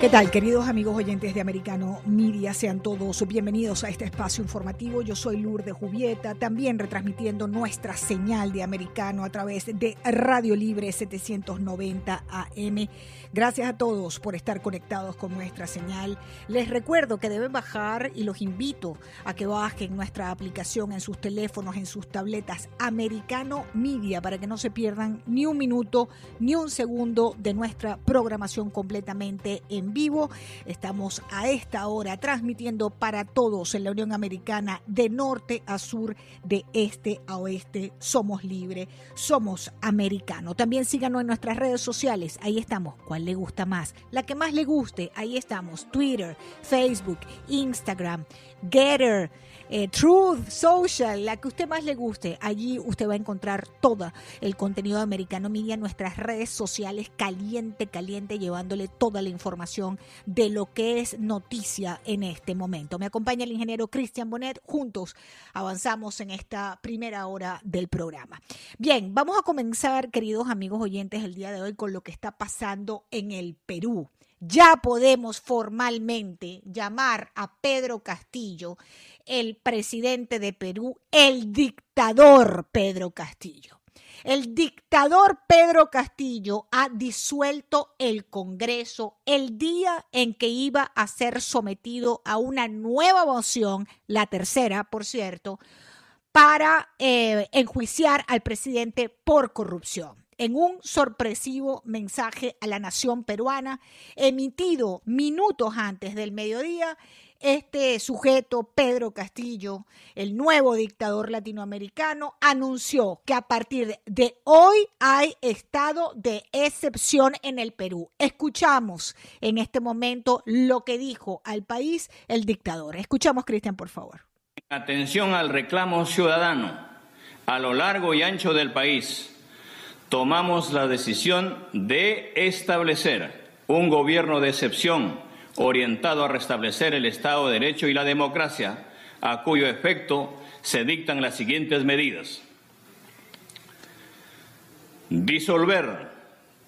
¿Qué tal, queridos amigos oyentes de Americano Media? Sean todos bienvenidos a este espacio informativo. Yo soy Lourdes Jubieta, también retransmitiendo nuestra señal de Americano a través de Radio Libre 790 AM. Gracias a todos por estar conectados con nuestra señal. Les recuerdo que deben bajar y los invito a que bajen nuestra aplicación en sus teléfonos, en sus tabletas Americano Media para que no se pierdan ni un minuto ni un segundo de nuestra programación completamente en vivo. Estamos a esta hora transmitiendo para todos en la Unión Americana de norte a sur, de este a oeste. Somos libres, somos americanos. También síganos en nuestras redes sociales. Ahí estamos le gusta más. La que más le guste, ahí estamos. Twitter, Facebook, Instagram, Getter, eh, Truth Social, la que usted más le guste. Allí usted va a encontrar todo el contenido de Americano Media nuestras redes sociales, caliente, caliente, llevándole toda la información de lo que es noticia en este momento. Me acompaña el ingeniero Cristian Bonet. Juntos avanzamos en esta primera hora del programa. Bien, vamos a comenzar, queridos amigos oyentes, el día de hoy con lo que está pasando en el Perú ya podemos formalmente llamar a Pedro Castillo el presidente de Perú, el dictador Pedro Castillo. El dictador Pedro Castillo ha disuelto el Congreso el día en que iba a ser sometido a una nueva moción, la tercera, por cierto, para eh, enjuiciar al presidente por corrupción en un sorpresivo mensaje a la nación peruana emitido minutos antes del mediodía este sujeto, Pedro Castillo, el nuevo dictador latinoamericano, anunció que a partir de hoy hay estado de excepción en el Perú. Escuchamos en este momento lo que dijo al país el dictador. Escuchamos, Cristian, por favor. Atención al reclamo ciudadano a lo largo y ancho del país. Tomamos la decisión de establecer un gobierno de excepción orientado a restablecer el Estado de Derecho y la democracia, a cuyo efecto se dictan las siguientes medidas. Disolver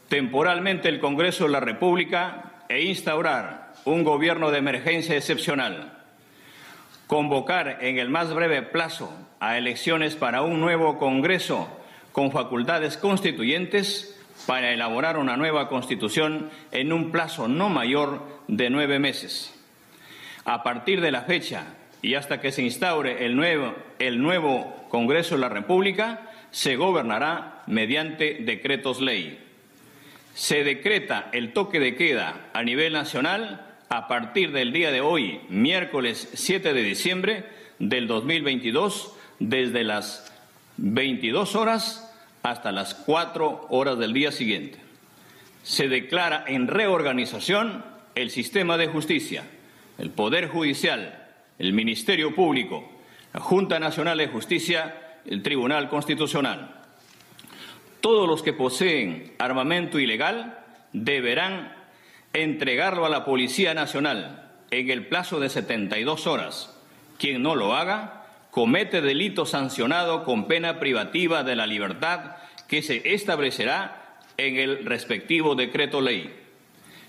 temporalmente el Congreso de la República e instaurar un gobierno de emergencia excepcional. Convocar en el más breve plazo a elecciones para un nuevo Congreso con facultades constituyentes para elaborar una nueva Constitución en un plazo no mayor de nueve meses. A partir de la fecha y hasta que se instaure el nuevo, el nuevo Congreso de la República, se gobernará mediante decretos ley. Se decreta el toque de queda a nivel nacional a partir del día de hoy, miércoles 7 de diciembre del 2022, desde las 22 horas hasta las 4 horas del día siguiente. Se declara en reorganización el sistema de justicia, el Poder Judicial, el Ministerio Público, la Junta Nacional de Justicia, el Tribunal Constitucional. Todos los que poseen armamento ilegal deberán entregarlo a la Policía Nacional en el plazo de 72 horas. Quien no lo haga comete delito sancionado con pena privativa de la libertad que se establecerá en el respectivo decreto ley.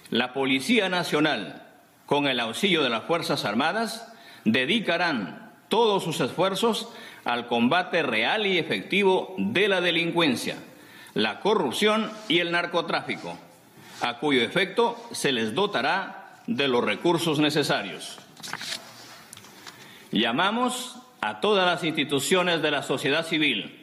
La Policía Nacional, con el auxilio de las Fuerzas Armadas, dedicarán todos sus esfuerzos al combate real y efectivo de la delincuencia, la corrupción y el narcotráfico, a cuyo efecto se les dotará de los recursos necesarios. Llamamos a todas las instituciones de la sociedad civil,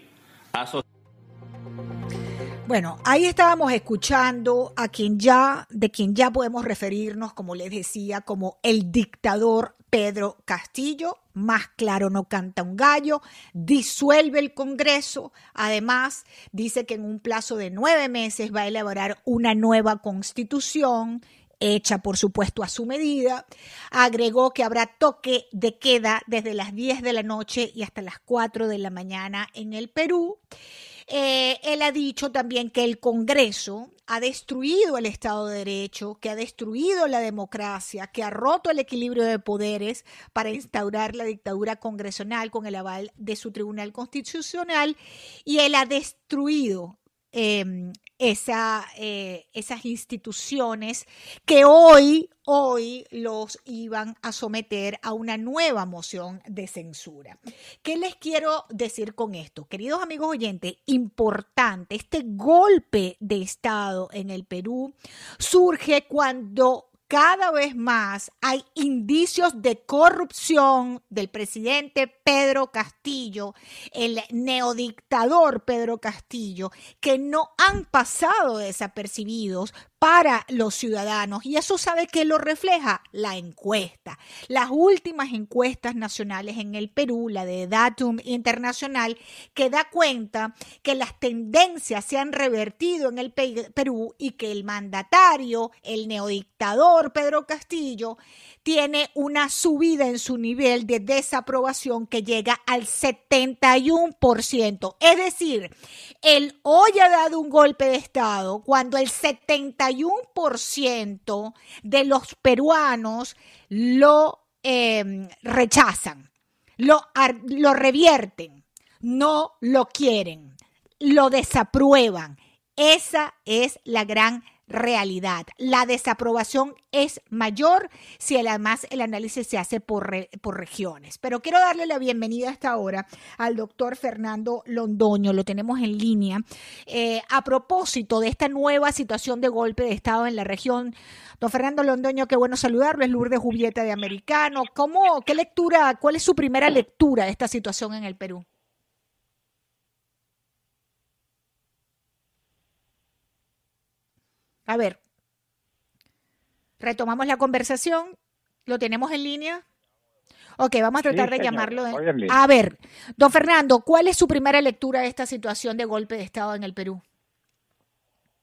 bueno, ahí estábamos escuchando a quien ya, de quien ya podemos referirnos, como les decía, como el dictador Pedro Castillo, más claro no canta un gallo, disuelve el Congreso, además dice que en un plazo de nueve meses va a elaborar una nueva constitución hecha por supuesto a su medida, agregó que habrá toque de queda desde las 10 de la noche y hasta las 4 de la mañana en el Perú. Eh, él ha dicho también que el Congreso ha destruido el Estado de Derecho, que ha destruido la democracia, que ha roto el equilibrio de poderes para instaurar la dictadura congresional con el aval de su Tribunal Constitucional y él ha destruido em, eh, esas instituciones que hoy, hoy los iban a someter a una nueva moción de censura. ¿Qué les quiero decir con esto? Queridos amigos oyentes, importante, este golpe de Estado en el Perú surge cuando cada vez más hay indicios de corrupción del presidente Pedro Castillo, el neodictador Pedro Castillo, que no han pasado desapercibidos para los ciudadanos. Y eso sabe que lo refleja la encuesta. Las últimas encuestas nacionales en el Perú, la de Datum Internacional, que da cuenta que las tendencias se han revertido en el Perú y que el mandatario, el neodictador Pedro Castillo, tiene una subida en su nivel de desaprobación que llega al 71%. Es decir, él hoy ha dado un golpe de Estado cuando el 71% de los peruanos lo em, rechazan, lo, lo revierten, no lo quieren, lo desaprueban. Esa es la gran realidad. La desaprobación es mayor si además el análisis se hace por, por regiones. Pero quiero darle la bienvenida a esta hora al doctor Fernando Londoño, lo tenemos en línea, eh, a propósito de esta nueva situación de golpe de Estado en la región. Don Fernando Londoño, qué bueno saludarlo, es Lourdes Julieta de Americano. ¿Cómo, qué lectura, cuál es su primera lectura de esta situación en el Perú? A ver, retomamos la conversación. ¿Lo tenemos en línea? Ok, vamos a tratar de llamarlo. A ver, don Fernando, ¿cuál es su primera lectura de esta situación de golpe de Estado en el Perú?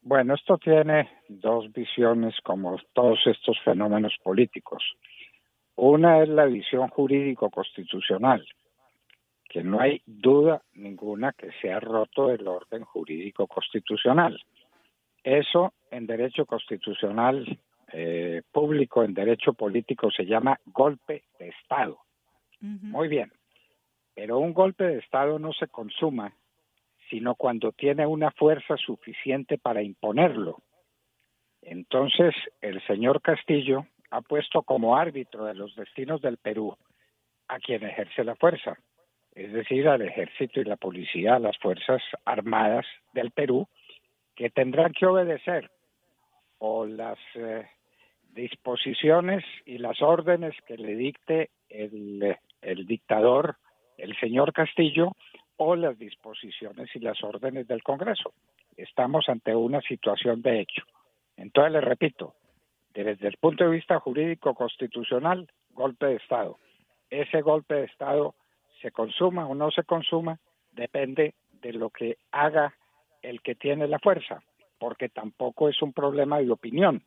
Bueno, esto tiene dos visiones como todos estos fenómenos políticos. Una es la visión jurídico-constitucional, que no hay duda ninguna que se ha roto el orden jurídico-constitucional. Eso en derecho constitucional eh, público, en derecho político, se llama golpe de Estado. Muy bien, pero un golpe de Estado no se consuma sino cuando tiene una fuerza suficiente para imponerlo. Entonces, el señor Castillo ha puesto como árbitro de los destinos del Perú a quien ejerce la fuerza, es decir, al ejército y la policía, las Fuerzas Armadas del Perú, que tendrán que obedecer o las eh, disposiciones y las órdenes que le dicte el, el dictador, el señor Castillo, o las disposiciones y las órdenes del Congreso. Estamos ante una situación de hecho. Entonces, le repito, desde el punto de vista jurídico constitucional, golpe de Estado. Ese golpe de Estado se consuma o no se consuma, depende de lo que haga el que tiene la fuerza, porque tampoco es un problema de opinión.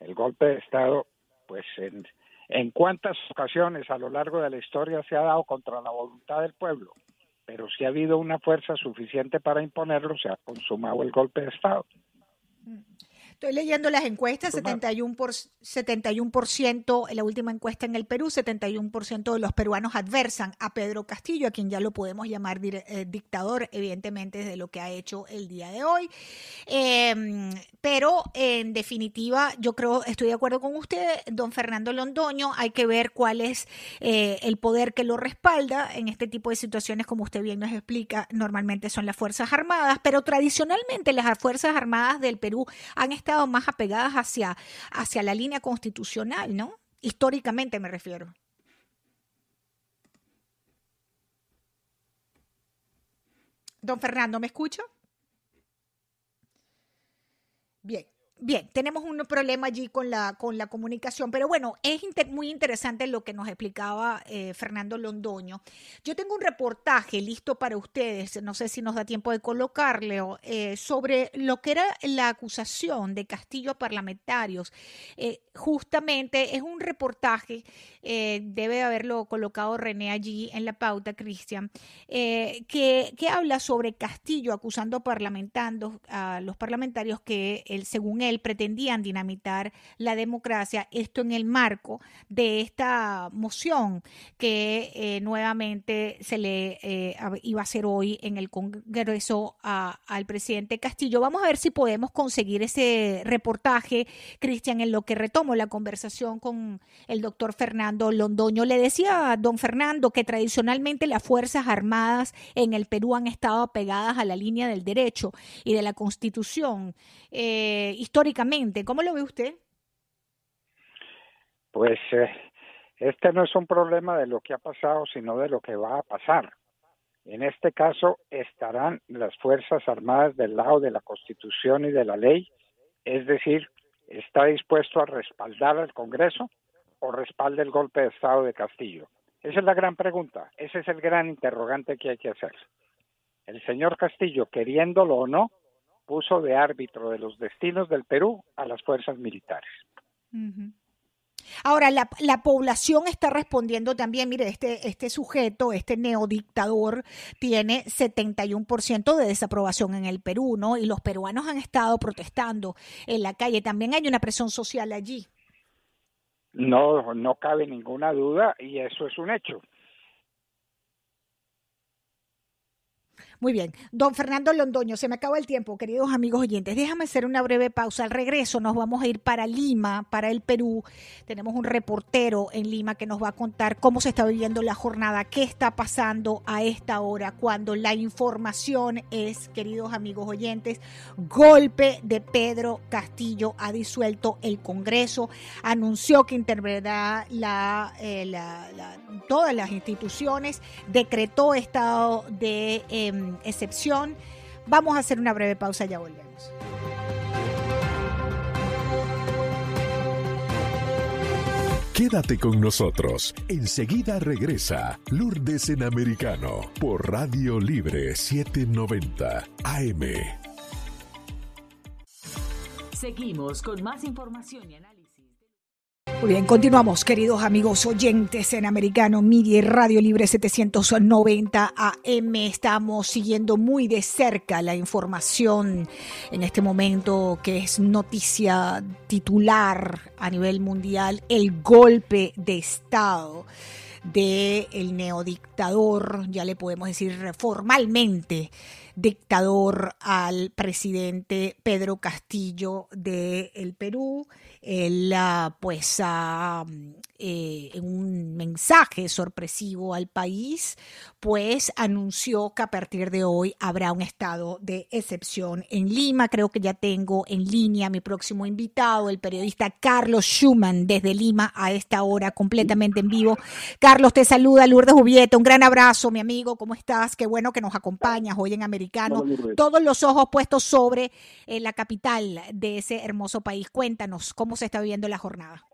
El golpe de Estado, pues en, en cuántas ocasiones a lo largo de la historia se ha dado contra la voluntad del pueblo, pero si ha habido una fuerza suficiente para imponerlo, se ha consumado el golpe de Estado. Estoy leyendo las encuestas, 71%, por, 71% en la última encuesta en el Perú, 71% de los peruanos adversan a Pedro Castillo, a quien ya lo podemos llamar eh, dictador, evidentemente, desde lo que ha hecho el día de hoy. Em, pero, en definitiva, yo creo, estoy de acuerdo con usted, don Fernando Londoño, hay que ver cuál es eh, el poder que lo respalda en este tipo de situaciones, como usted bien nos explica, normalmente son las Fuerzas Armadas, pero tradicionalmente las Fuerzas Armadas del Perú han estado más apegadas hacia, hacia la línea constitucional, ¿no? Históricamente me refiero. Don Fernando, ¿me escucha? Bien. Bien, tenemos un problema allí con la, con la comunicación, pero bueno, es muy interesante lo que nos explicaba eh, Fernando Londoño. Yo tengo un reportaje listo para ustedes, no sé si nos da tiempo de colocarle, eh, sobre lo que era la acusación de Castillo a parlamentarios. Eh, justamente es un reportaje, debe haberlo colocado René allí en la pauta, Cristian, que, que habla sobre Castillo acusando parlamentando a los parlamentarios que, él, según él, pretendían dinamitar la democracia, esto en el marco de esta moción que eh, nuevamente se le eh, iba a hacer hoy en el Congreso al presidente Castillo. Vamos a ver si podemos conseguir ese reportaje, Cristian, en lo que retomo la conversación con el doctor Fernando Londoño. Le decía a don Fernando que tradicionalmente las Fuerzas Armadas en el Perú han estado pegadas a la línea del derecho y de la Constitución eh. ¿Cómo lo ve usted? Pues eh, este no es un problema de lo que ha pasado, sino de lo que va a pasar. En este caso estarán las Fuerzas Armadas del lado de la Constitución y de la ley, es decir, está dispuesto a respaldar al Congreso o respalda el golpe de Estado de Castillo. Esa es la gran pregunta, ese es el gran interrogante que hay que hacer. El señor Castillo, queriéndolo o no, puso de árbitro de los destinos del Perú a las fuerzas militares. Ahora, la, población está respondiendo también, mire, este, este sujeto, este neodictador, tiene 71% de desaprobación en el Perú, ¿no? Y los peruanos han estado protestando en la calle. También hay una presión social allí. No, no cabe ninguna duda y eso es un hecho. Muy bien. Don Fernando Londoño, se me acaba el tiempo, queridos amigos oyentes. Déjame hacer una breve pausa. Al regreso nos vamos a ir para Lima, para el Perú. Tenemos un reportero en Lima que nos va a contar cómo se está viviendo la jornada, qué está pasando a esta hora, cuando la información es, queridos amigos oyentes, golpe de Pedro Castillo ha disuelto el Congreso, anunció que intervendrá la, eh, todas las instituciones, decretó estado de... Excepción. Vamos a hacer una breve pausa, ya volvemos. Quédate con nosotros. Enseguida regresa Lourdes en Americano por Radio Libre 790 AM. Seguimos con más información y análisis. Muy bien, continuamos, queridos amigos oyentes en Americano Media Radio Libre 790 AM. Estamos siguiendo muy de cerca la información en este momento que es noticia titular a nivel mundial, el golpe de Estado del el neodictador, ya le podemos decir formalmente, dictador al presidente Pedro Castillo del el Perú él pues eh, en un mensaje sorpresivo al país, pues anunció que a partir de hoy habrá un estado de excepción en Lima. Creo que ya tengo en línea mi próximo invitado, el periodista Carlos Schumann, desde Lima a esta hora, completamente en vivo. Carlos, te saluda Lourdes Jubieta. Un gran abrazo, mi amigo. ¿Cómo estás? Qué bueno que nos acompañas hoy en Americano. Todos los ojos puestos sobre eh, la capital de ese hermoso país. Cuéntanos cómo se está viviendo la jornada?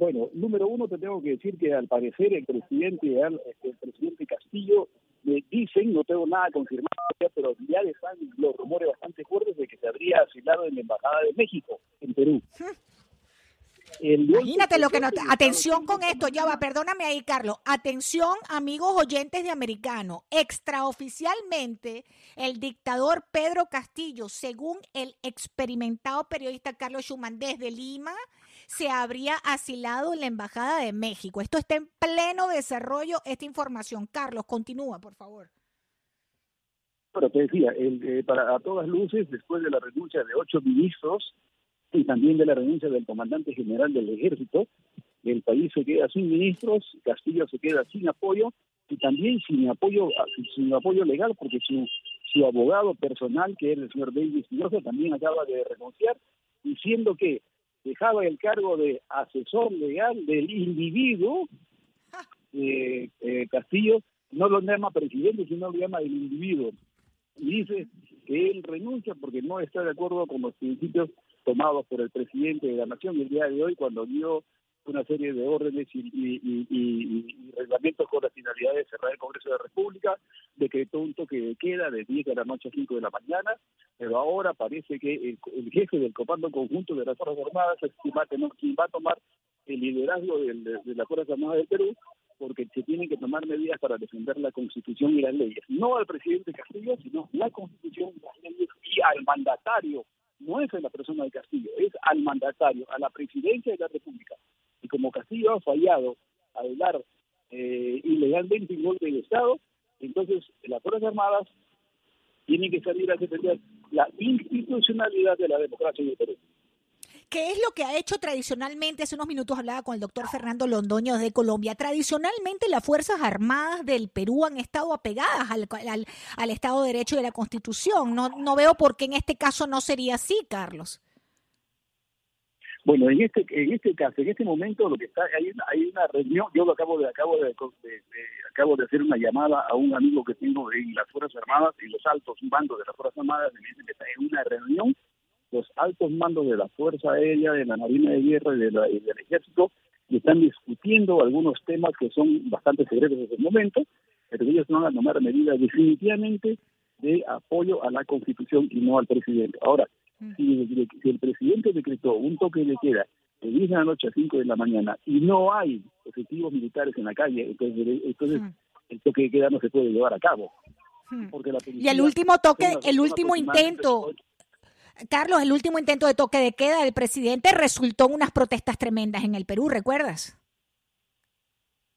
Bueno, número uno te tengo que decir que al parecer el presidente, el presidente Castillo me dicen, no tengo nada confirmado, pero ya están los rumores bastante fuertes de que se habría asilado en la Embajada de México, en Perú. Imagínate lo que no. Atención con esto, ya va, perdóname ahí, Carlos. Atención, amigos oyentes de Americano. Extraoficialmente, el dictador Pedro Castillo, según el experimentado periodista Carlos Schumann desde Lima, se habría asilado en la Embajada de México. Esto está en pleno desarrollo, esta información. Carlos, continúa, por favor. Pero te decía, eh, para a todas luces, después de la renuncia de ocho ministros, y también de la renuncia del comandante general del ejército, el país se queda sin ministros, Castillo se queda sin apoyo y también sin apoyo sin apoyo legal porque su, su abogado personal, que es el señor David Espinosa, también acaba de renunciar, diciendo que dejaba el cargo de asesor legal del individuo, eh, eh, Castillo no lo llama presidente, sino lo llama el individuo. Y dice que él renuncia porque no está de acuerdo con los principios tomados por el presidente de la Nación el día de hoy cuando dio una serie de órdenes y, reglamentos con la finalidad de cerrar el Congreso de la República, decretó un toque queda de 10 de la noche a 5 de la mañana, pero ahora parece que el, jefe del Comando Conjunto de las Fuerzas Armadas va a, tomar el liderazgo de, de las Fuerzas Armadas del Perú, porque se tienen que tomar medidas para defender la Constitución y las leyes. No al presidente Castillo, sino la Constitución, leyes y al mandatario no es en la persona de Castillo, es al mandatario, a la presidencia de la República. Y como Castillo ha fallado al dar eh, ilegalmente un golpe de Estado, entonces las Fuerzas Armadas tienen que salir a defender la institucionalidad de la democracia en el Perú. ¿Qué es lo que ha hecho tradicionalmente? Hace unos minutos hablaba con el doctor Fernando Londoño de Colombia. Tradicionalmente las Fuerzas Armadas del Perú han estado apegadas al, Estado de Derecho y de la Constitución. No, no veo por qué en este caso no sería así, Carlos. Bueno, en este en este caso, en este momento, lo que está hay una, hay una reunión. Yo lo acabo de acabo de, acabo de hacer una llamada a un amigo que tengo en las Fuerzas Armadas, en los altos mandos de las Fuerzas Armadas, me dice que está en una reunión los altos mandos de la Fuerza Aérea, de la Marina de Guerra y, del Ejército y están discutiendo algunos temas que son bastante secretos en este momento, pero ellos van a tomar medidas definitivamente de apoyo a la Constitución y no al presidente. Ahora, mm. si, el presidente decretó un toque de queda de 10 de la noche a 5 de la mañana y no hay efectivos militares en la calle, entonces, entonces mm. el toque de queda no se puede llevar a cabo. Mm. Porque y el último toque, el último intento, Carlos, el último intento de toque de queda del presidente resultó en unas protestas tremendas en el Perú, ¿recuerdas?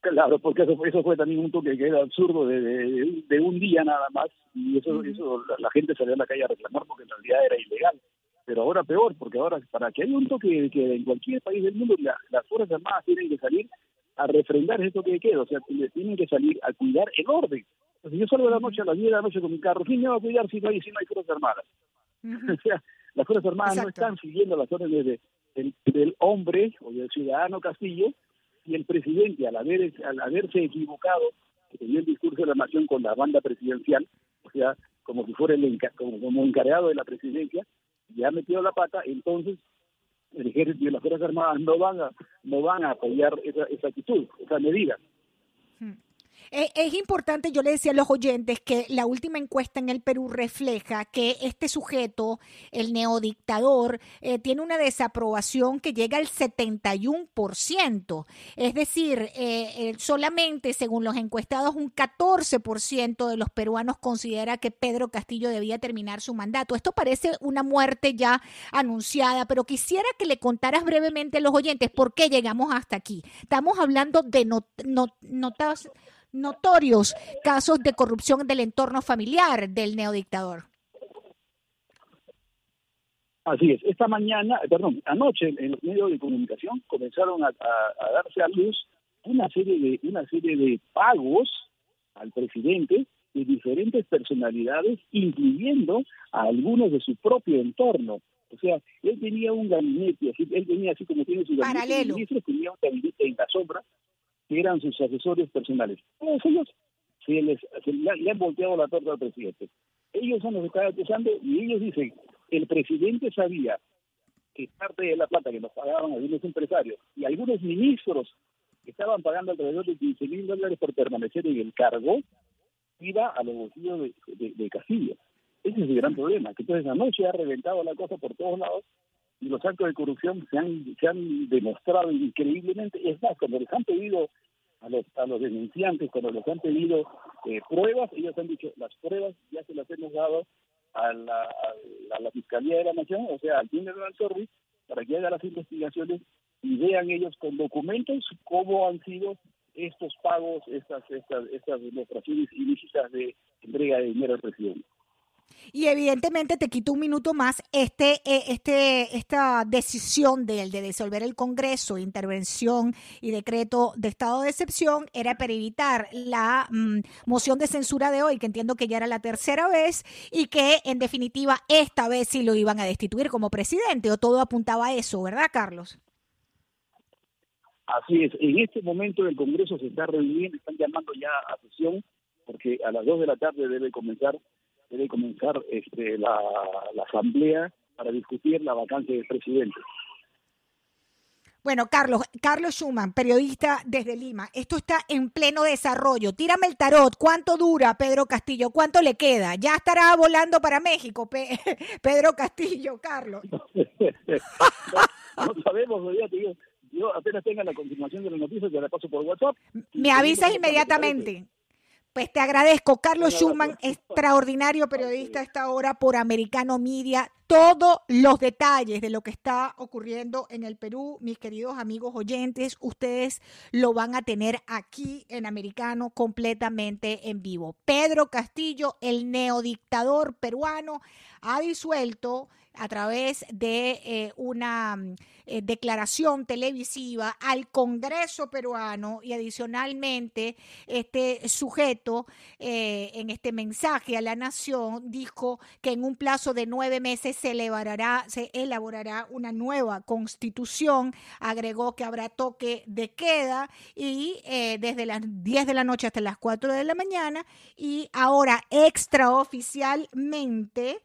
Claro, porque eso, eso fue también un toque de queda absurdo de, de, un día nada más y eso, eso la, gente salió a la calle a reclamar porque en realidad era ilegal. Pero ahora peor, porque ahora para que haya un toque de queda en cualquier país del mundo, las Fuerzas Armadas tienen que salir a refrendar ese toque de queda, o sea, tienen que salir a cuidar el orden. Si yo salgo de la noche a las 10 de la noche con mi carro, ¿quién me va a cuidar si no hay, si no hay Fuerzas Armadas? o sea, las Fuerzas Armadas no están siguiendo las órdenes del, hombre o del ciudadano Castillo y el presidente, al, haber, al haberse equivocado, que tenía el discurso de la nación con la banda presidencial, o sea, como si fuera el como, como encargado de la presidencia, ya ha metido la pata, entonces el ejército y las Fuerzas Armadas no van a, no van a apoyar esa, esa actitud, esa medida. Eh, es importante, yo le decía a los oyentes que la última encuesta en el Perú refleja que este sujeto, el neodictador, eh, tiene una desaprobación que llega al 71%. Es decir, eh, solamente según los encuestados, un 14% de los peruanos considera que Pedro Castillo debía terminar su mandato. Esto parece una muerte ya anunciada, pero quisiera que le contaras brevemente a los oyentes por qué llegamos hasta aquí. Estamos hablando de notas notorios casos de corrupción del entorno familiar del neodictador. Así es. Esta mañana, perdón, anoche en los medios de comunicación comenzaron a, darse a luz una serie de una serie de pagos al presidente de diferentes personalidades, incluyendo a algunos de su propio entorno. O sea, él tenía un gabinete, así, él tenía así como tiene su gabinete Paralelo. tenía un gabinete en la sombra que eran sus asesores personales. Todos ellos se les, le, han volteado la torta al presidente. Ellos son los que están acusando y ellos dicen, el presidente sabía que parte de la plata que nos pagaban algunos empresarios y algunos ministros que estaban pagando alrededor de 15 mil dólares por permanecer en el cargo, iba a los bolsillos de, de, Castillo. Ese es el gran problema, que entonces anoche ha reventado la cosa por todos lados los actos de corrupción se han, se han demostrado increíblemente. Es más, cuando les han pedido a los, a los denunciantes, cuando les han pedido eh, pruebas, ellos han dicho, las pruebas ya se las hemos dado a la, a la, Fiscalía de la Nación, o sea, al General Service, para que haga las investigaciones y vean ellos con documentos cómo han sido estos pagos, estas, estas, estas demostraciones ilícitas de entrega de dinero al presidente. Y evidentemente te quito un minuto más. Este, eh, este, esta decisión de, de disolver el Congreso, intervención y decreto de estado de excepción era para evitar la mm, moción de censura de hoy, que entiendo que ya era la tercera vez, y que en definitiva esta vez sí lo iban a destituir como presidente, o todo apuntaba a eso, ¿verdad, Carlos? Así es. En este momento el Congreso se está reuniendo, están llamando ya a sesión, porque a las dos de la tarde debe comenzar debe comenzar este, la, asamblea para discutir la vacancia del presidente. Bueno, Carlos, Carlos Schumann, periodista desde Lima, esto está en pleno desarrollo. Tírame el tarot, ¿cuánto dura Pedro Castillo? ¿Cuánto le queda? Ya estará volando para México, Pedro Castillo, Carlos. no, sabemos, yo, yo apenas tenga la confirmación de la noticia, te la paso por WhatsApp. Me avisas inmediatamente. Pues te agradezco, Carlos Schumann, extraordinario periodista a esta hora por Americano Media. Todos los detalles de lo que está ocurriendo en el Perú, mis queridos amigos oyentes, ustedes lo van a tener aquí en Americano completamente en vivo. Pedro Castillo, el neodictador peruano, ha disuelto a través de eh, una eh, declaración televisiva al Congreso peruano y adicionalmente este sujeto eh, en este mensaje a la nación dijo que en un plazo de nueve meses se elaborará, se elaborará una nueva constitución, agregó que habrá toque de queda y desde las 10 de la noche hasta las 4 de la mañana. Y ahora extraoficialmente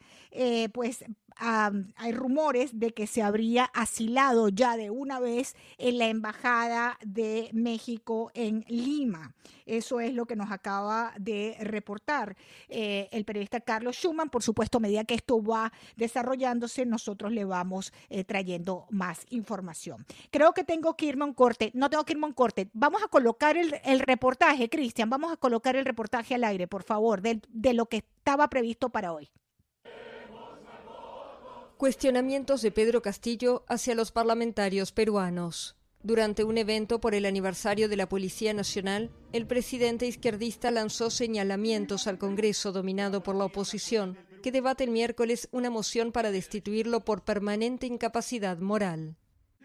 pues hay rumores de que se habría asilado ya de una vez en la Embajada de México en Lima. Eso es lo que nos acaba de reportar eh, el periodista Carlos Schumann. Por supuesto, a medida que esto va desarrollándose, nosotros le vamos eh, trayendo más información. Creo que tengo que irme a un corte. No tengo que irme a un corte. Vamos a colocar el, reportaje, Cristian. Vamos a colocar el reportaje al aire, por favor, de lo que estaba previsto para hoy. Cuestionamientos de Pedro Castillo hacia los parlamentarios peruanos. Durante un evento por el aniversario de la Policía Nacional, el presidente izquierdista lanzó señalamientos al Congreso dominado por la oposición, que debate el miércoles una moción para destituirlo por permanente incapacidad moral.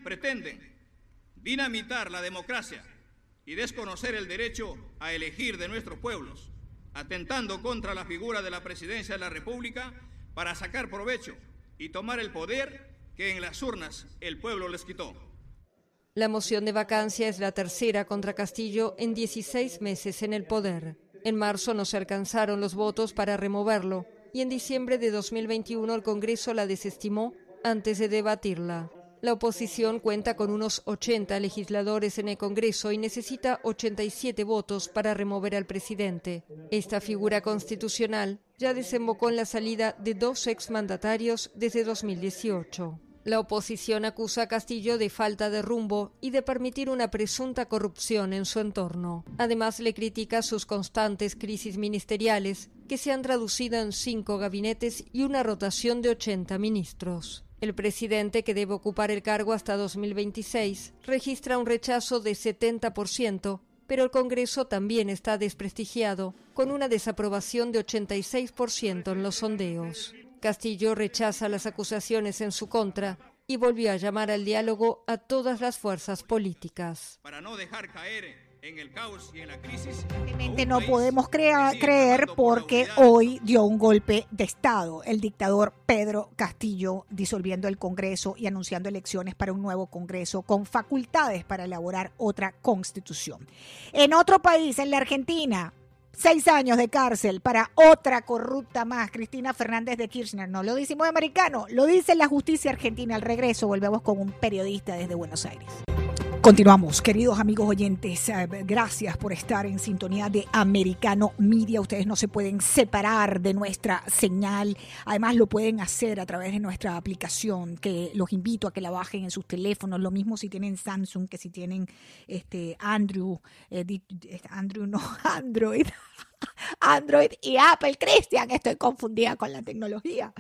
Pretenden dinamitar la democracia y desconocer el derecho a elegir de nuestros pueblos, atentando contra la figura de la presidencia de la República para sacar provecho y tomar el poder que en las urnas el pueblo les quitó. La moción de vacancia es la tercera contra Castillo en 16 meses en el poder. En marzo no se alcanzaron los votos para removerlo y en diciembre de 2021 el Congreso la desestimó antes de debatirla. La oposición cuenta con unos 80 legisladores en el Congreso y necesita 87 votos para remover al presidente. Esta figura constitucional ya desembocó en la salida de dos exmandatarios desde 2018. La oposición acusa a Castillo de falta de rumbo y de permitir una presunta corrupción en su entorno. Además, le critica sus constantes crisis ministeriales, que se han traducido en cinco gabinetes y una rotación de 80 ministros. El presidente, que debe ocupar el cargo hasta 2026, registra un rechazo de 70%, pero el Congreso también está desprestigiado, con una desaprobación de 86% en los sondeos. Castillo rechaza las acusaciones en su contra y volvió a llamar al diálogo a todas las fuerzas políticas. Para no dejar caer en el caos y en la crisis. No podemos creer porque hoy dio un golpe de Estado el dictador Pedro Castillo disolviendo el Congreso y anunciando elecciones para un nuevo Congreso con facultades para elaborar otra constitución. En otro país, en la Argentina, Seis años de cárcel para otra corrupta más, Cristina Fernández de Kirchner. No lo decimos americano, lo dice la justicia argentina. Al regreso volvemos con un periodista desde Buenos Aires. Continuamos, queridos amigos oyentes. Eh, gracias por estar en sintonía de Americano Media. Ustedes no se pueden separar de nuestra señal. Además, lo pueden hacer a través de nuestra aplicación, que los invito a que la bajen en sus teléfonos. Lo mismo si tienen Samsung que si tienen este Andrew, eh, Andrew no Android. Android y Apple. Cristian, estoy confundida con la tecnología.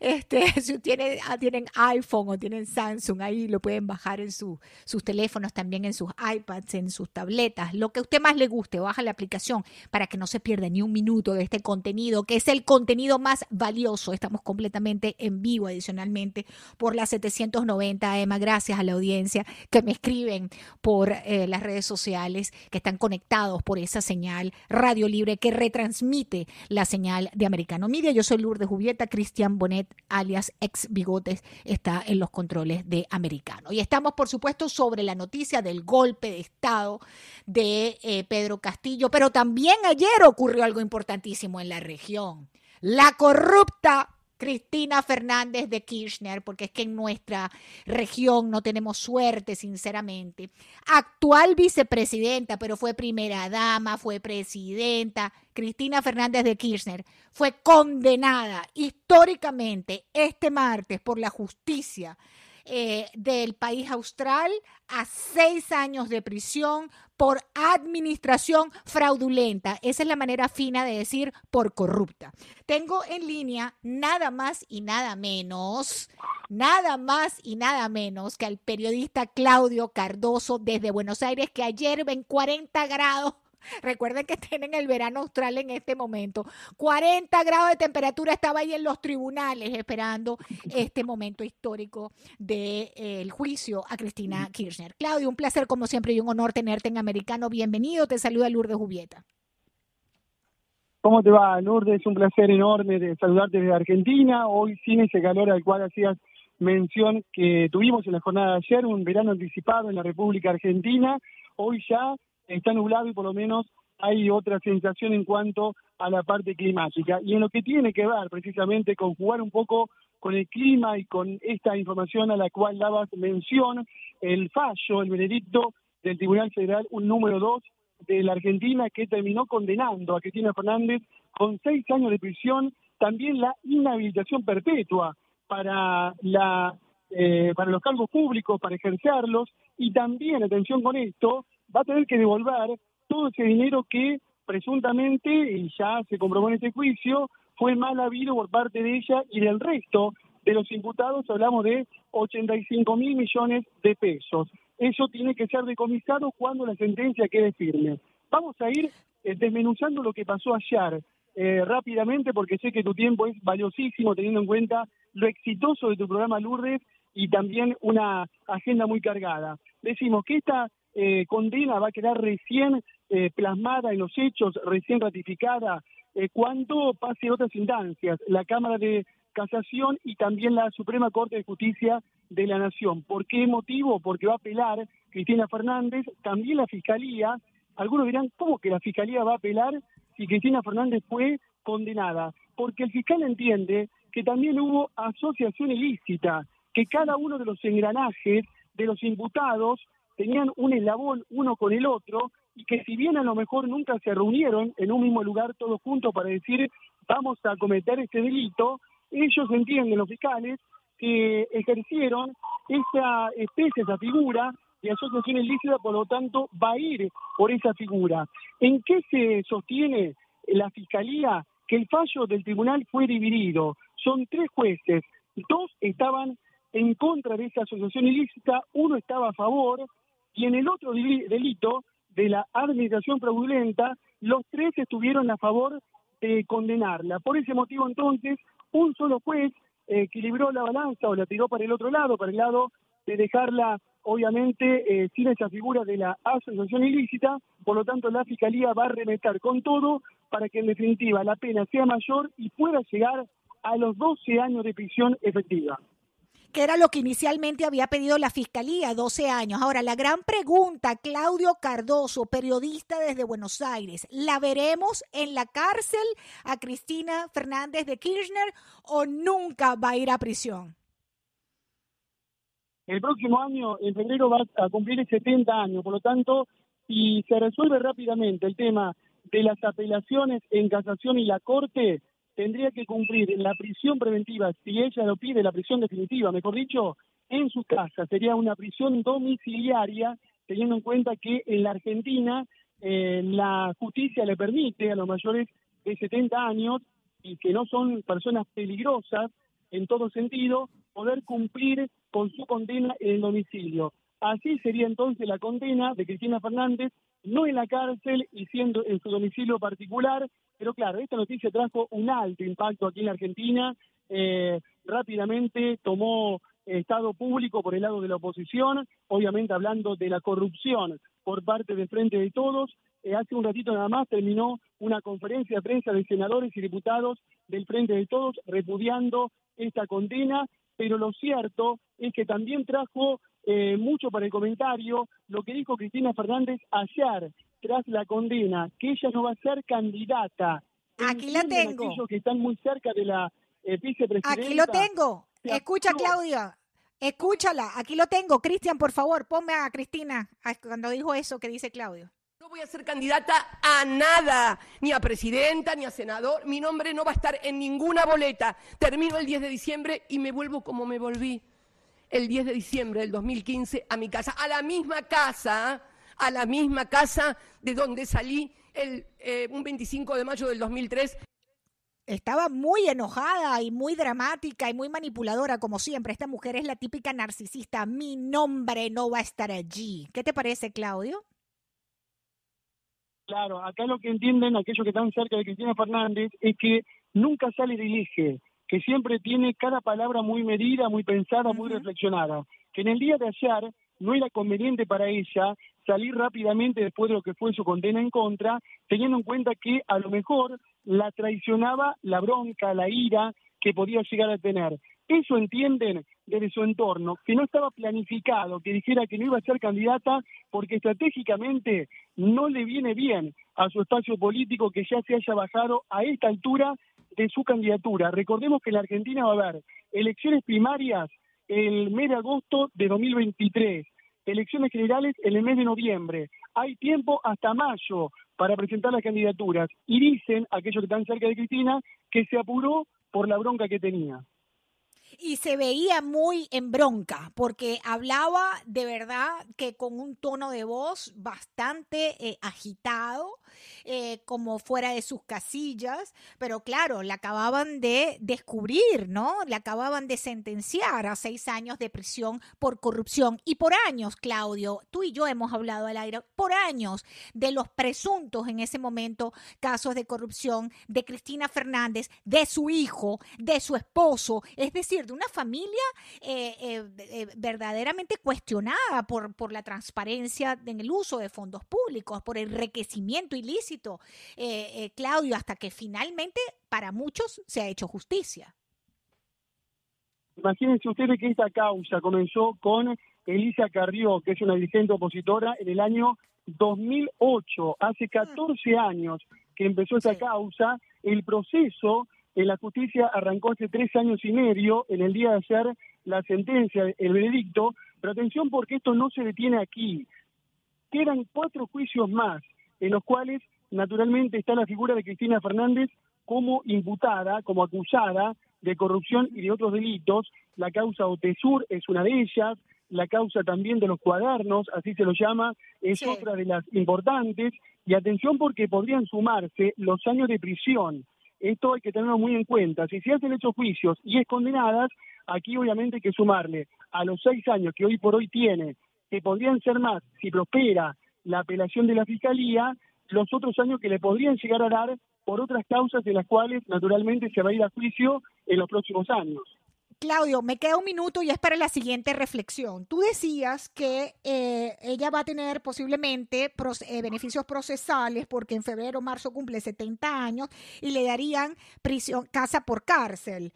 Este, si tienen, ah, tienen iPhone o tienen Samsung, ahí lo pueden bajar en sus teléfonos, también en sus iPads, en sus tabletas, lo que a usted más le guste, baja la aplicación para que no se pierda ni un minuto de este contenido, que es el contenido más valioso. Estamos completamente en vivo adicionalmente por las 790 EMA. Gracias a la audiencia que me escriben por eh, las redes sociales, que están conectados por esa señal Radio Libre que retransmite la señal de Americano Media. Yo soy Lourdes Jubieta, Cristian Bonet, alias ex Bigotes, está en los controles de Americano. Y estamos, por supuesto, sobre la noticia del golpe de Estado de eh, Pedro Castillo, pero también ayer ocurrió algo importantísimo en la región. La corrupta Cristina Fernández de Kirchner, porque es que en nuestra región no tenemos suerte, sinceramente. Actual vicepresidenta, pero fue primera dama, fue presidenta. Cristina Fernández de Kirchner fue condenada históricamente este martes por la justicia eh, del país austral a seis años de prisión por administración fraudulenta. Esa es la manera fina de decir por corrupta. Tengo en línea nada más y nada menos, nada más y nada menos que al periodista Claudio Cardoso desde Buenos Aires, que ayer ven 40 grados Recuerden que tienen el verano austral en este momento. 40 grados de temperatura estaba ahí en los tribunales esperando este momento histórico del de, eh, juicio a Cristina Kirchner. Claudio, un placer como siempre y un honor tenerte en Americano. Bienvenido. Te saluda Lourdes Jubieta. ¿Cómo te va, Lourdes? Un placer enorme de saludarte desde Argentina. Hoy sin ese calor al cual hacías mención que tuvimos en la jornada de ayer, un verano anticipado en la República Argentina. Hoy ya está nublado y por lo menos hay otra sensación en cuanto a la parte climática. Y en lo que tiene que ver precisamente con jugar un poco con el clima y con esta información a la cual dabas mención, el fallo, el veredicto del Tribunal Federal, un número dos de la Argentina que terminó condenando a Cristina Fernández con seis años de prisión, también la inhabilitación perpetua para la eh, para los cargos públicos, para ejercerlos, y también, atención con esto, va a tener que devolver todo ese dinero que presuntamente, y ya se comprobó en este juicio, fue mal habido por parte de ella y del resto de los imputados, hablamos de 85 mil millones de pesos. Eso tiene que ser decomisado cuando la sentencia quede firme. Vamos a ir eh, desmenuzando lo que pasó ayer eh, rápidamente porque sé que tu tiempo es valiosísimo teniendo en cuenta lo exitoso de tu programa Lourdes y también una agenda muy cargada. Decimos que esta eh, condena va a quedar recién eh, plasmada en los hechos, recién ratificada, eh, cuando pase otras instancias, la Cámara de Casación y también la Suprema Corte de Justicia de la Nación. ¿Por qué motivo? Porque va a apelar Cristina Fernández, también la Fiscalía. Algunos dirán, ¿cómo que la Fiscalía va a apelar si Cristina Fernández fue condenada? Porque el fiscal entiende que también hubo asociación ilícita, que cada uno de los engranajes de los imputados tenían un eslabón uno con el otro y que si bien a lo mejor nunca se reunieron en un mismo lugar todos juntos para decir vamos a cometer este delito, ellos entienden, los fiscales, que ejercieron esa especie, esa figura de asociación ilícita, por lo tanto va a ir por esa figura. ¿En qué se sostiene la Fiscalía? Que el fallo del tribunal fue dividido. Son tres jueces, dos estaban en contra de esa asociación ilícita, uno estaba a favor y en el otro delito de la administración fraudulenta, los tres estuvieron a favor de condenarla. Por ese motivo, entonces, un solo juez equilibró la balanza o la tiró para el otro lado, para el lado de dejarla, obviamente, eh, sin esa figura de la asociación ilícita. Por lo tanto, la Fiscalía va a remeter con todo para que, en definitiva, la pena sea mayor y pueda llegar a los 12 años de prisión efectiva que era lo que inicialmente había pedido la Fiscalía, 12 años. Ahora, la gran pregunta, Claudio Cardoso, periodista desde Buenos Aires, ¿la veremos en la cárcel a Cristina Fernández de Kirchner o nunca va a ir a prisión? El próximo año, en febrero, va a cumplir 70 años, por lo tanto, si se resuelve rápidamente el tema de las apelaciones en casación y la Corte, tendría que cumplir la prisión preventiva, si ella lo pide, la prisión definitiva, mejor dicho, en su casa. Sería una prisión domiciliaria, teniendo en cuenta que en la Argentina eh, la justicia le permite a los mayores de 70 años y que no son personas peligrosas en todo sentido, poder cumplir con su condena en el domicilio. Así sería entonces la condena de Cristina Fernández, no en la cárcel y siendo en su domicilio particular, pero claro, esta noticia trajo un alto impacto aquí en la Argentina, eh, rápidamente tomó estado público por el lado de la oposición, obviamente hablando de la corrupción por parte del Frente de Todos. Eh, hace un ratito nada más terminó una conferencia de prensa de senadores y diputados del Frente de Todos repudiando esta condena, pero lo cierto es que también trajo eh, mucho para el comentario lo que dijo Cristina Fernández ayer tras la condena, que ella no va a ser candidata. Aquí la tengo. Aquellos que están muy cerca de la eh, vicepresidenta. Aquí lo tengo. Escucha, Claudia. Escúchala. Aquí lo tengo. Cristian, por favor, ponme a Cristina cuando dijo eso que dice Claudio. No voy a ser candidata a nada, ni a presidenta, ni a senador. Mi nombre no va a estar en ninguna boleta. Termino el 10 de diciembre y me vuelvo como me volví el 10 de diciembre del 2015 a mi casa, a la misma casa, a la misma casa de donde salí el, eh, un 25 de mayo del 2003 estaba muy enojada y muy dramática y muy manipuladora, como siempre. Esta mujer es la típica narcisista. Mi nombre no va a estar allí. ¿Qué te parece, Claudio? Claro, acá lo que entienden aquellos que están cerca de Cristina Fernández es que nunca sale del eje, que siempre tiene cada palabra muy medida, muy pensada, muy reflexionada. Que en el día de ayer no era conveniente para ella salir rápidamente después de lo que fue su condena en contra, teniendo en cuenta que a lo mejor la traicionaba la bronca, la ira que podía llegar a tener. Eso entienden desde su entorno, que no estaba planificado, que dijera que no iba a ser candidata porque estratégicamente no le viene bien a su espacio político que ya se haya bajado a esta altura de su candidatura. Recordemos que en la Argentina va a haber elecciones primarias el mes de agosto de 2023, elecciones generales en el mes de noviembre. Hay tiempo hasta mayo para presentar las candidaturas. Y dicen, aquellos que están cerca de Cristina, que se apuró por la bronca que tenía y se veía muy en bronca porque hablaba de verdad que con un tono de voz bastante eh, agitado, eh, como fuera de sus casillas, pero claro, le acababan de descubrir, ¿no? Le acababan de sentenciar a seis años de prisión por corrupción y por años, Claudio, tú y yo hemos hablado al aire, por años de los presuntos en ese momento casos de corrupción de Cristina Fernández, de su hijo, de su esposo, es decir, de una familia eh, eh, eh, verdaderamente cuestionada por, por la transparencia en el uso de fondos públicos, por el enriquecimiento ilícito, Claudio, hasta que finalmente para muchos se ha hecho justicia. Imagínense ustedes que esta causa comenzó con Elisa Carrió, que es una dirigente opositora, en el año 2008, hace 14 años que empezó esta causa, el proceso la justicia arrancó hace tres años y medio, en el día de ayer, la sentencia, el veredicto, pero atención porque esto no se detiene aquí. Quedan cuatro juicios más, en los cuales naturalmente está la figura de Cristina Fernández como imputada, como acusada de corrupción y de otros delitos. La causa Otesur es una de ellas, la causa también de los cuadernos, así se lo llama, es otra de las importantes. Y atención porque podrían sumarse los años de prisión esto hay que tenerlo muy en cuenta. Si se hacen esos juicios y es condenadas, aquí obviamente hay que sumarle a los seis años que hoy por hoy tiene, que podrían ser más si prospera la apelación de la Fiscalía, los otros años que le podrían llegar a dar por otras causas de las cuales naturalmente se va a ir a juicio en los próximos años. Claudio, me queda un minuto y es para la siguiente reflexión. Tú decías que eh, ella va a tener posiblemente eh, beneficios procesales porque en febrero o marzo cumple 70 años y le darían prisión, casa por cárcel.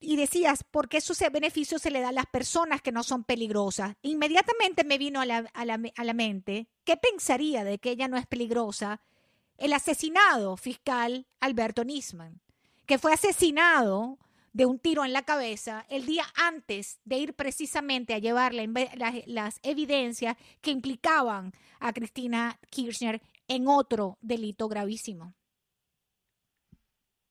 Y decías, ¿por qué esos beneficios se le dan a las personas que no son peligrosas? Inmediatamente me vino a la, a la mente, ¿qué pensaría de que ella no es peligrosa? El asesinado fiscal Alberto Nisman, que fue asesinado de un tiro en la cabeza el día antes de ir precisamente a llevar las evidencias que implicaban a Cristina Kirchner en otro delito gravísimo.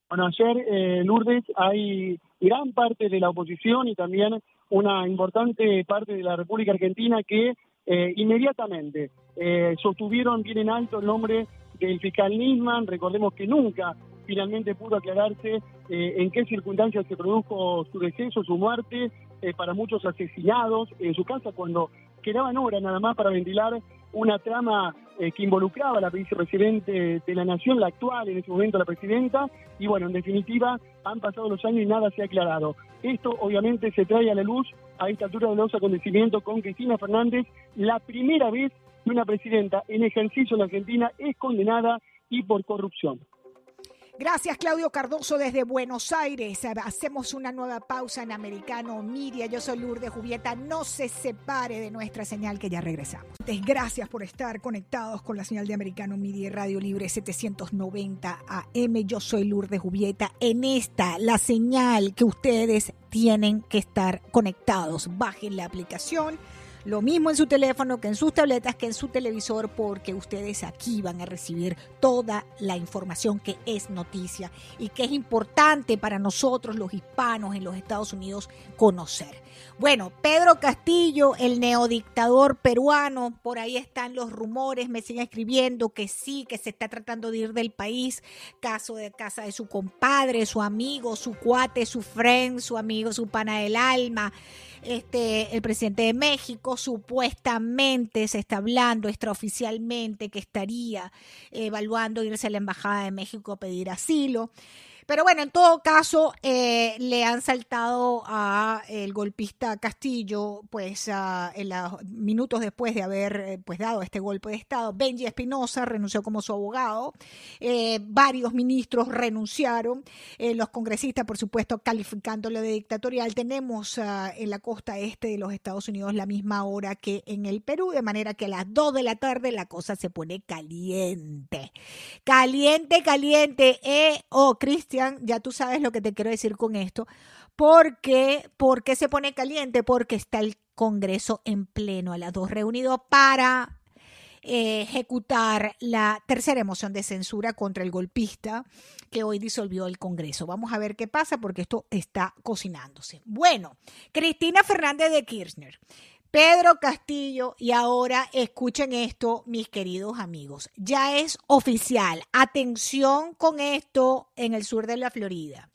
Bueno, ayer, eh, Lourdes, hay gran parte de la oposición y también una importante parte de la República Argentina que eh, inmediatamente eh, sostuvieron bien en alto el nombre del fiscal Nisman. Recordemos que nunca finalmente pudo aclararse eh, en qué circunstancias se produjo su deceso, su muerte, eh, para muchos asesinados en su casa cuando quedaban horas nada más para ventilar una trama eh, que involucraba a la vicepresidente de la Nación, la actual en ese momento la presidenta, y bueno, en definitiva han pasado los años y nada se ha aclarado. Esto obviamente se trae a la luz a esta altura de los acontecimientos con Cristina Fernández, la primera vez que una presidenta en ejercicio en la Argentina es condenada y por corrupción. Gracias, Claudio Cardoso, desde Buenos Aires. Hacemos una nueva pausa en Americano Miria. Yo soy Lourdes Jubieta. No se separe de nuestra señal que ya regresamos. Gracias por estar conectados con la señal de Americano Media Radio Libre 790 AM. Yo soy Lourdes Jubieta. En esta, la señal que ustedes tienen que estar conectados. Bajen la aplicación lo mismo en su teléfono que en sus tabletas, que en su televisor, porque ustedes aquí van a recibir toda la información que es noticia y que es importante para nosotros los hispanos en los Estados Unidos conocer. Bueno, Pedro Castillo, el neodictador peruano, por ahí están los rumores, me siguen escribiendo que sí, que se está tratando de ir del país, caso de casa de su compadre, su amigo, su cuate, su friend, su amigo, su pana del alma. Este, el presidente de México supuestamente se está hablando extraoficialmente que estaría evaluando irse a la embajada de México a pedir asilo. Pero bueno, en todo caso, eh, le han saltado a el golpista Castillo, pues en los minutos después de haber eh, pues dado este golpe de Estado, Benji Espinosa renunció como su abogado, eh, varios ministros renunciaron, los congresistas, por supuesto, calificándolo de dictatorial. Tenemos ah, en la costa este de los Estados Unidos la misma hora que en el Perú, de manera que a las 2 de la tarde la cosa se pone caliente. Caliente, caliente. Eh, oh, Ya tú sabes lo que te quiero decir con esto. Porque, ¿Por qué se pone caliente? Porque está el Congreso en pleno a las dos reunidos para eh, ejecutar la tercera emoción de censura contra el golpista que hoy disolvió el Congreso. Vamos a ver qué pasa porque esto está cocinándose. Bueno, Cristina Fernández de Kirchner. Pedro Castillo y ahora escuchen esto, mis queridos amigos. Ya es oficial. Atención con esto en el sur de la Florida.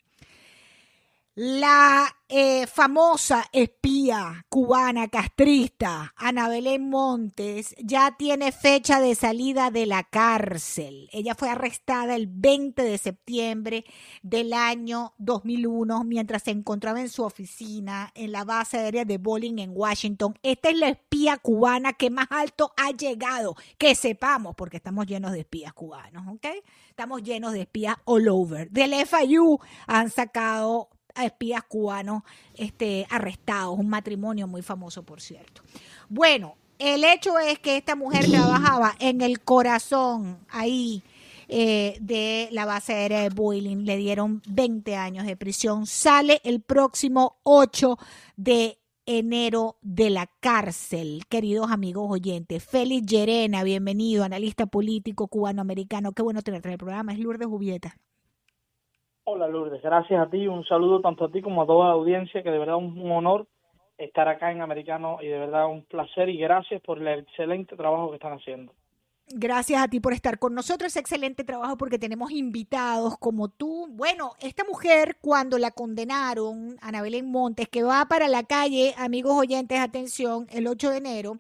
La eh, famosa espía cubana castrista Ana Belén Montes ya tiene fecha de salida de la cárcel. Ella fue arrestada el 20 de septiembre del año 2001 mientras se encontraba en su oficina en la base aérea de Bowling en Washington. Esta es la espía cubana que más alto ha llegado, que sepamos, porque estamos llenos de espías cubanos, ¿ok? Estamos llenos de espías all over. Del FIU han sacado espías cubanos este, arrestados, un matrimonio muy famoso, por cierto. Bueno, el hecho es que esta mujer trabajaba en el corazón ahí eh, de la base aérea de Boeing, le dieron 20 años de prisión, sale el próximo 8 de enero de la cárcel, queridos amigos oyentes. Félix Llerena, bienvenido, analista político cubano-americano. Qué bueno tenerte en el programa. Es Lourdes Jubieta. Hola Lourdes, gracias a ti, un saludo tanto a ti como a toda la audiencia, que de verdad es un honor estar acá en Americano y de verdad un placer y gracias por el excelente trabajo que están haciendo. Gracias a ti por estar con nosotros. Excelente trabajo porque tenemos invitados como tú. Bueno, esta mujer cuando la condenaron, Ana Belén Montes, que va para la calle, amigos oyentes, atención, el 8 de enero,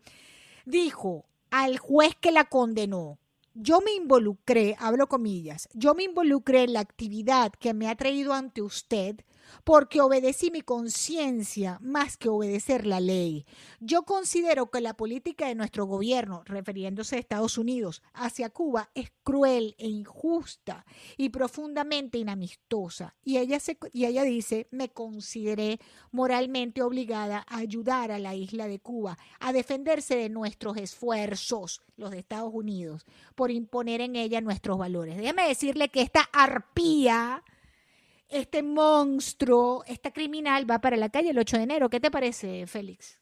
dijo al juez que la condenó, yo me involucré, hablo comillas, yo me involucré en la actividad que me ha traído ante usted porque obedecí mi conciencia más que obedecer la ley. Yo considero que la política de nuestro gobierno, refiriéndose a Estados Unidos, hacia Cuba es cruel e injusta y profundamente inamistosa. Y ella, se, y ella dice, me consideré moralmente obligada a ayudar a la isla de Cuba a defenderse de nuestros esfuerzos, los de Estados Unidos, por imponer en ella nuestros valores. Déjame decirle que esta arpía este monstruo, esta criminal va para la calle el 8 de enero. ¿Qué te parece, Félix?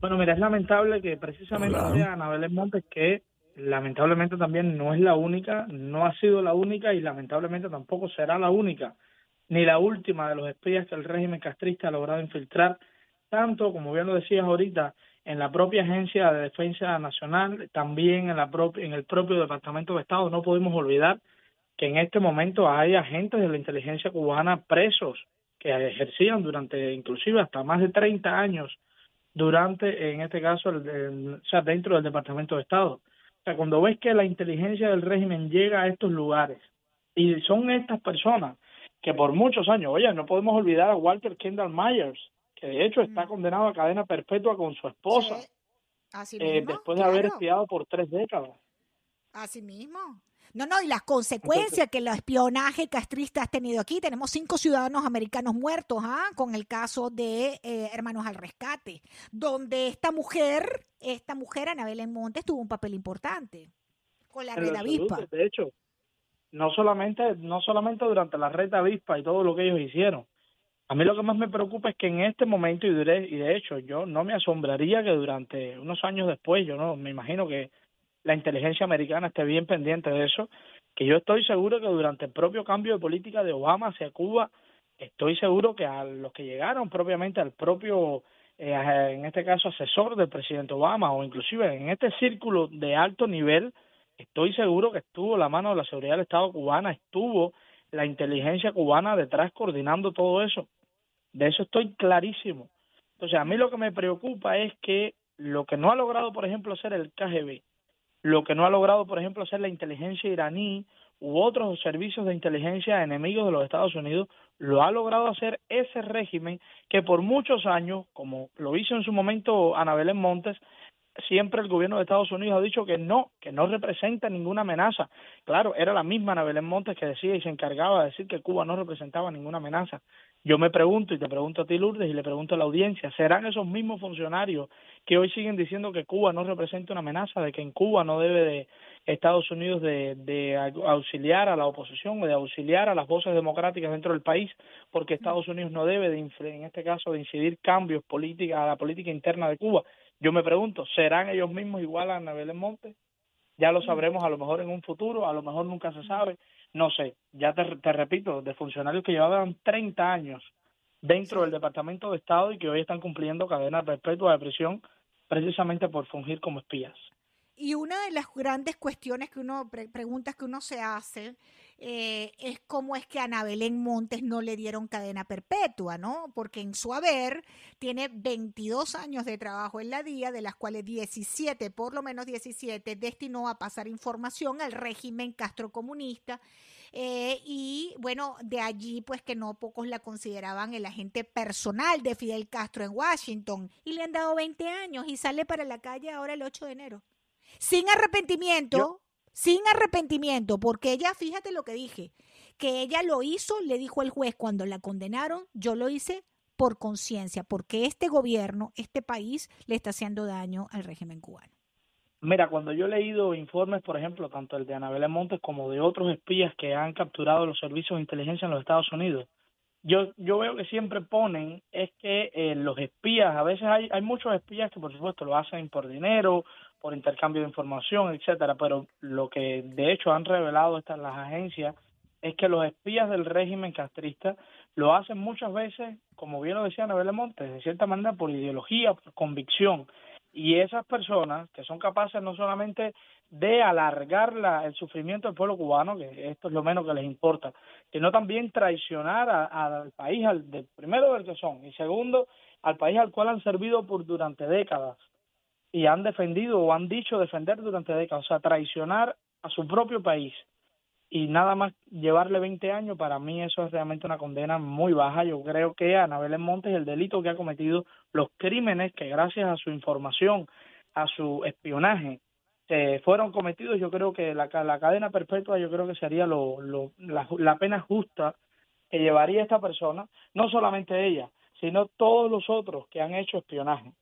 Bueno, mira, es lamentable que precisamente sea Ana Belén Montes, que lamentablemente también no es la única, no ha sido la única y lamentablemente tampoco será la única, ni la última de los espías que el régimen castrista ha logrado infiltrar, tanto, como bien lo decías ahorita, en la propia Agencia de Defensa Nacional, también en, la en el propio Departamento de Estado. No podemos olvidar que en este momento hay agentes de la inteligencia cubana presos que ejercían durante inclusive hasta más de 30 años durante, en este caso, el, o sea, dentro del Departamento de Estado. O sea, cuando ves que la inteligencia del régimen llega a estos lugares y son estas personas que por muchos años, oye, no podemos olvidar a Walter Kendall Myers, que de hecho está condenado a cadena perpetua con su esposa, eh, después de haber espiado por tres décadas. Así mismo. No, no, y las consecuencias que el espionaje castrista ha tenido aquí. Tenemos cinco ciudadanos americanos muertos, ¿ah? Con el caso de eh, Hermanos al Rescate, donde esta mujer, esta mujer, Anabel Montes, tuvo un papel importante con la red avispa. De hecho, no solamente, no solamente durante la red avispa y todo lo que ellos hicieron. A mí lo que más me preocupa es que en este momento, y de, y de hecho, yo no me asombraría que durante unos años después, yo no me imagino que la inteligencia americana esté bien pendiente de eso, que yo estoy seguro que durante el propio cambio de política de Obama hacia Cuba, estoy seguro que a los que llegaron propiamente al propio, eh, en este caso, asesor del presidente Obama o inclusive en este círculo de alto nivel, estoy seguro que estuvo la mano de la seguridad del Estado cubana, estuvo la inteligencia cubana detrás coordinando todo eso. De eso estoy clarísimo. Entonces, a mí lo que me preocupa es que lo que no ha logrado, por ejemplo, ser el KGB, lo que no ha logrado, por ejemplo, ser la inteligencia iraní u otros servicios de inteligencia enemigos de los Estados Unidos, lo ha logrado hacer ese régimen que por muchos años, como lo hizo en su momento Ana Belén Montes, siempre el gobierno de Estados Unidos ha dicho que no, que no representa ninguna amenaza. Claro, era la misma Ana Belén Montes que decía y se encargaba de decir que Cuba no representaba ninguna amenaza. Yo me pregunto y te pregunto a ti Lourdes y le pregunto a la audiencia, ¿serán esos mismos funcionarios que hoy siguen diciendo que Cuba no representa una amenaza, de que en Cuba no debe de Estados Unidos de, auxiliar a la oposición o de auxiliar a las voces democráticas dentro del país, porque Estados Unidos no debe de, en este caso, de incidir cambios políticos a la política interna de Cuba? Yo me pregunto, ¿serán ellos mismos igual a Ana Monte? Ya lo sabremos a lo mejor en un futuro, a lo mejor nunca se sabe, no sé. Ya te, te repito, de funcionarios que llevaban 30 años dentro del Departamento de Estado y que hoy están cumpliendo cadena perpetua de prisión precisamente por fungir como espías. Y una de las grandes cuestiones que uno, preguntas que uno se hace, eh, es cómo es que a Ana Belén Montes no le dieron cadena perpetua, ¿no? Porque en su haber tiene 22 años de trabajo en la DIA, de las cuales 17, por lo menos 17, destinó a pasar información al régimen castrocomunista. Eh, y bueno, de allí pues que no pocos la consideraban el agente personal de Fidel Castro en Washington y le han dado 20 años y sale para la calle ahora el 8 de enero sin arrepentimiento, sin arrepentimiento, porque ella, fíjate lo que dije, que ella lo hizo, le dijo el juez cuando la condenaron, yo lo hice por conciencia, porque este gobierno, este país, le está haciendo daño al régimen cubano. Mira, cuando yo he leído informes, por ejemplo, tanto el de Anabel Montes como de otros espías que han capturado los servicios de inteligencia en los Estados Unidos, yo, yo veo que siempre ponen es que eh, los espías, a veces hay, hay muchos espías que por supuesto lo hacen por dinero por intercambio de información, etcétera, pero lo que de hecho han revelado estas las agencias es que los espías del régimen castrista lo hacen muchas veces, como bien lo decía Anabel Montes, de cierta manera por ideología, por convicción. Y esas personas que son capaces no solamente de alargar la, el sufrimiento del pueblo cubano, que esto es lo menos que les importa, sino también traicionar al país, al, de, primero del que son, y segundo, al país al cual han servido por durante décadas y han defendido o han dicho defender durante décadas, o sea, traicionar a su propio país y nada más llevarle 20 años, para mí eso es realmente una condena muy baja. Yo creo que Anabel Montes, el delito que ha cometido, los crímenes que gracias a su información, a su espionaje, se fueron cometidos, yo creo que la, la cadena perpetua, yo creo que sería lo, la, la pena justa que llevaría esta persona, no solamente ella, sino todos los otros que han hecho espionaje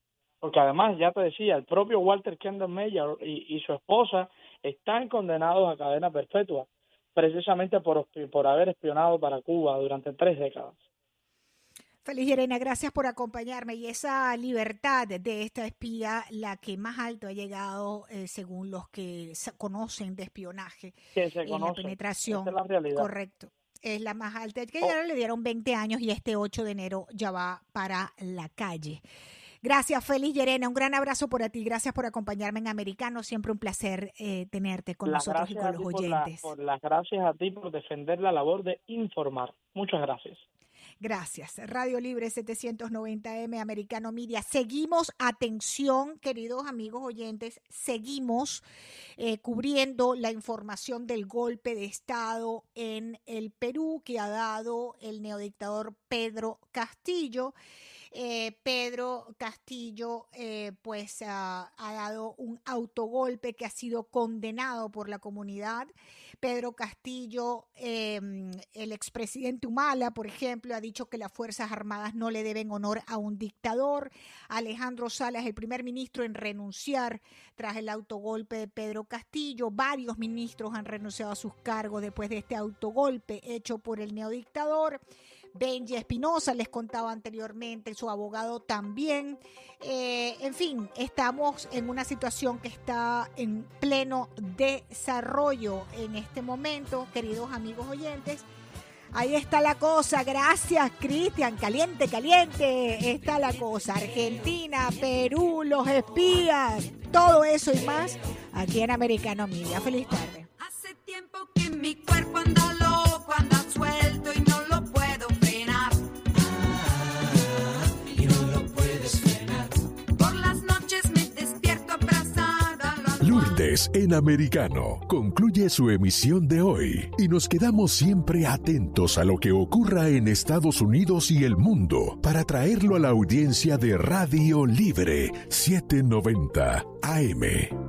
porque además, ya te decía, el propio Walter Kendall Meyer y, su esposa están condenados a cadena perpetua, precisamente por, por haber espionado para Cuba durante tres décadas. Feliz Irene, gracias por acompañarme. Y esa libertad de esta espía, la que más alto ha llegado, eh, según los que conocen de espionaje, que se en la penetración. Correcto. Es la más alta. Que ya oh. le dieron 20 años y este 8 de enero ya va para la calle. Gracias, Félix Yerena. Un gran abrazo por ti. Gracias por acompañarme en Americano. Siempre un placer eh, tenerte con nosotros y con los oyentes. Por, las gracias a ti por defender la labor de informar. Muchas gracias. Gracias. Radio Libre 790M, Americano Media. Seguimos, atención, queridos amigos oyentes, seguimos eh, cubriendo la información del golpe de Estado en el Perú que ha dado el neodictador Pedro Castillo. Eh, Pedro Castillo eh, pues ha dado un autogolpe que ha sido condenado por la comunidad. Pedro Castillo, em, el expresidente Humala, por ejemplo, ha dicho que las Fuerzas Armadas no le deben honor a un dictador. Alejandro Salas, el primer ministro en renunciar tras el autogolpe de Pedro Castillo. Varios ministros han renunciado a sus cargos después de este autogolpe hecho por el neodictador. Benji Espinosa, les contaba anteriormente, su abogado también. Eh, en fin, estamos en una situación que está en pleno desarrollo en este momento, queridos amigos oyentes. Ahí está la cosa. Gracias, Cristian. Caliente, caliente. Está la cosa. Argentina, Perú, los espías. Todo eso y más aquí en Americano Media. Feliz tarde. Hace tiempo que mi cuerpo anda en Americano concluye su emisión de hoy y nos quedamos siempre atentos a lo que ocurra en Estados Unidos y el mundo para traerlo a la audiencia de Radio Libre 790 AM.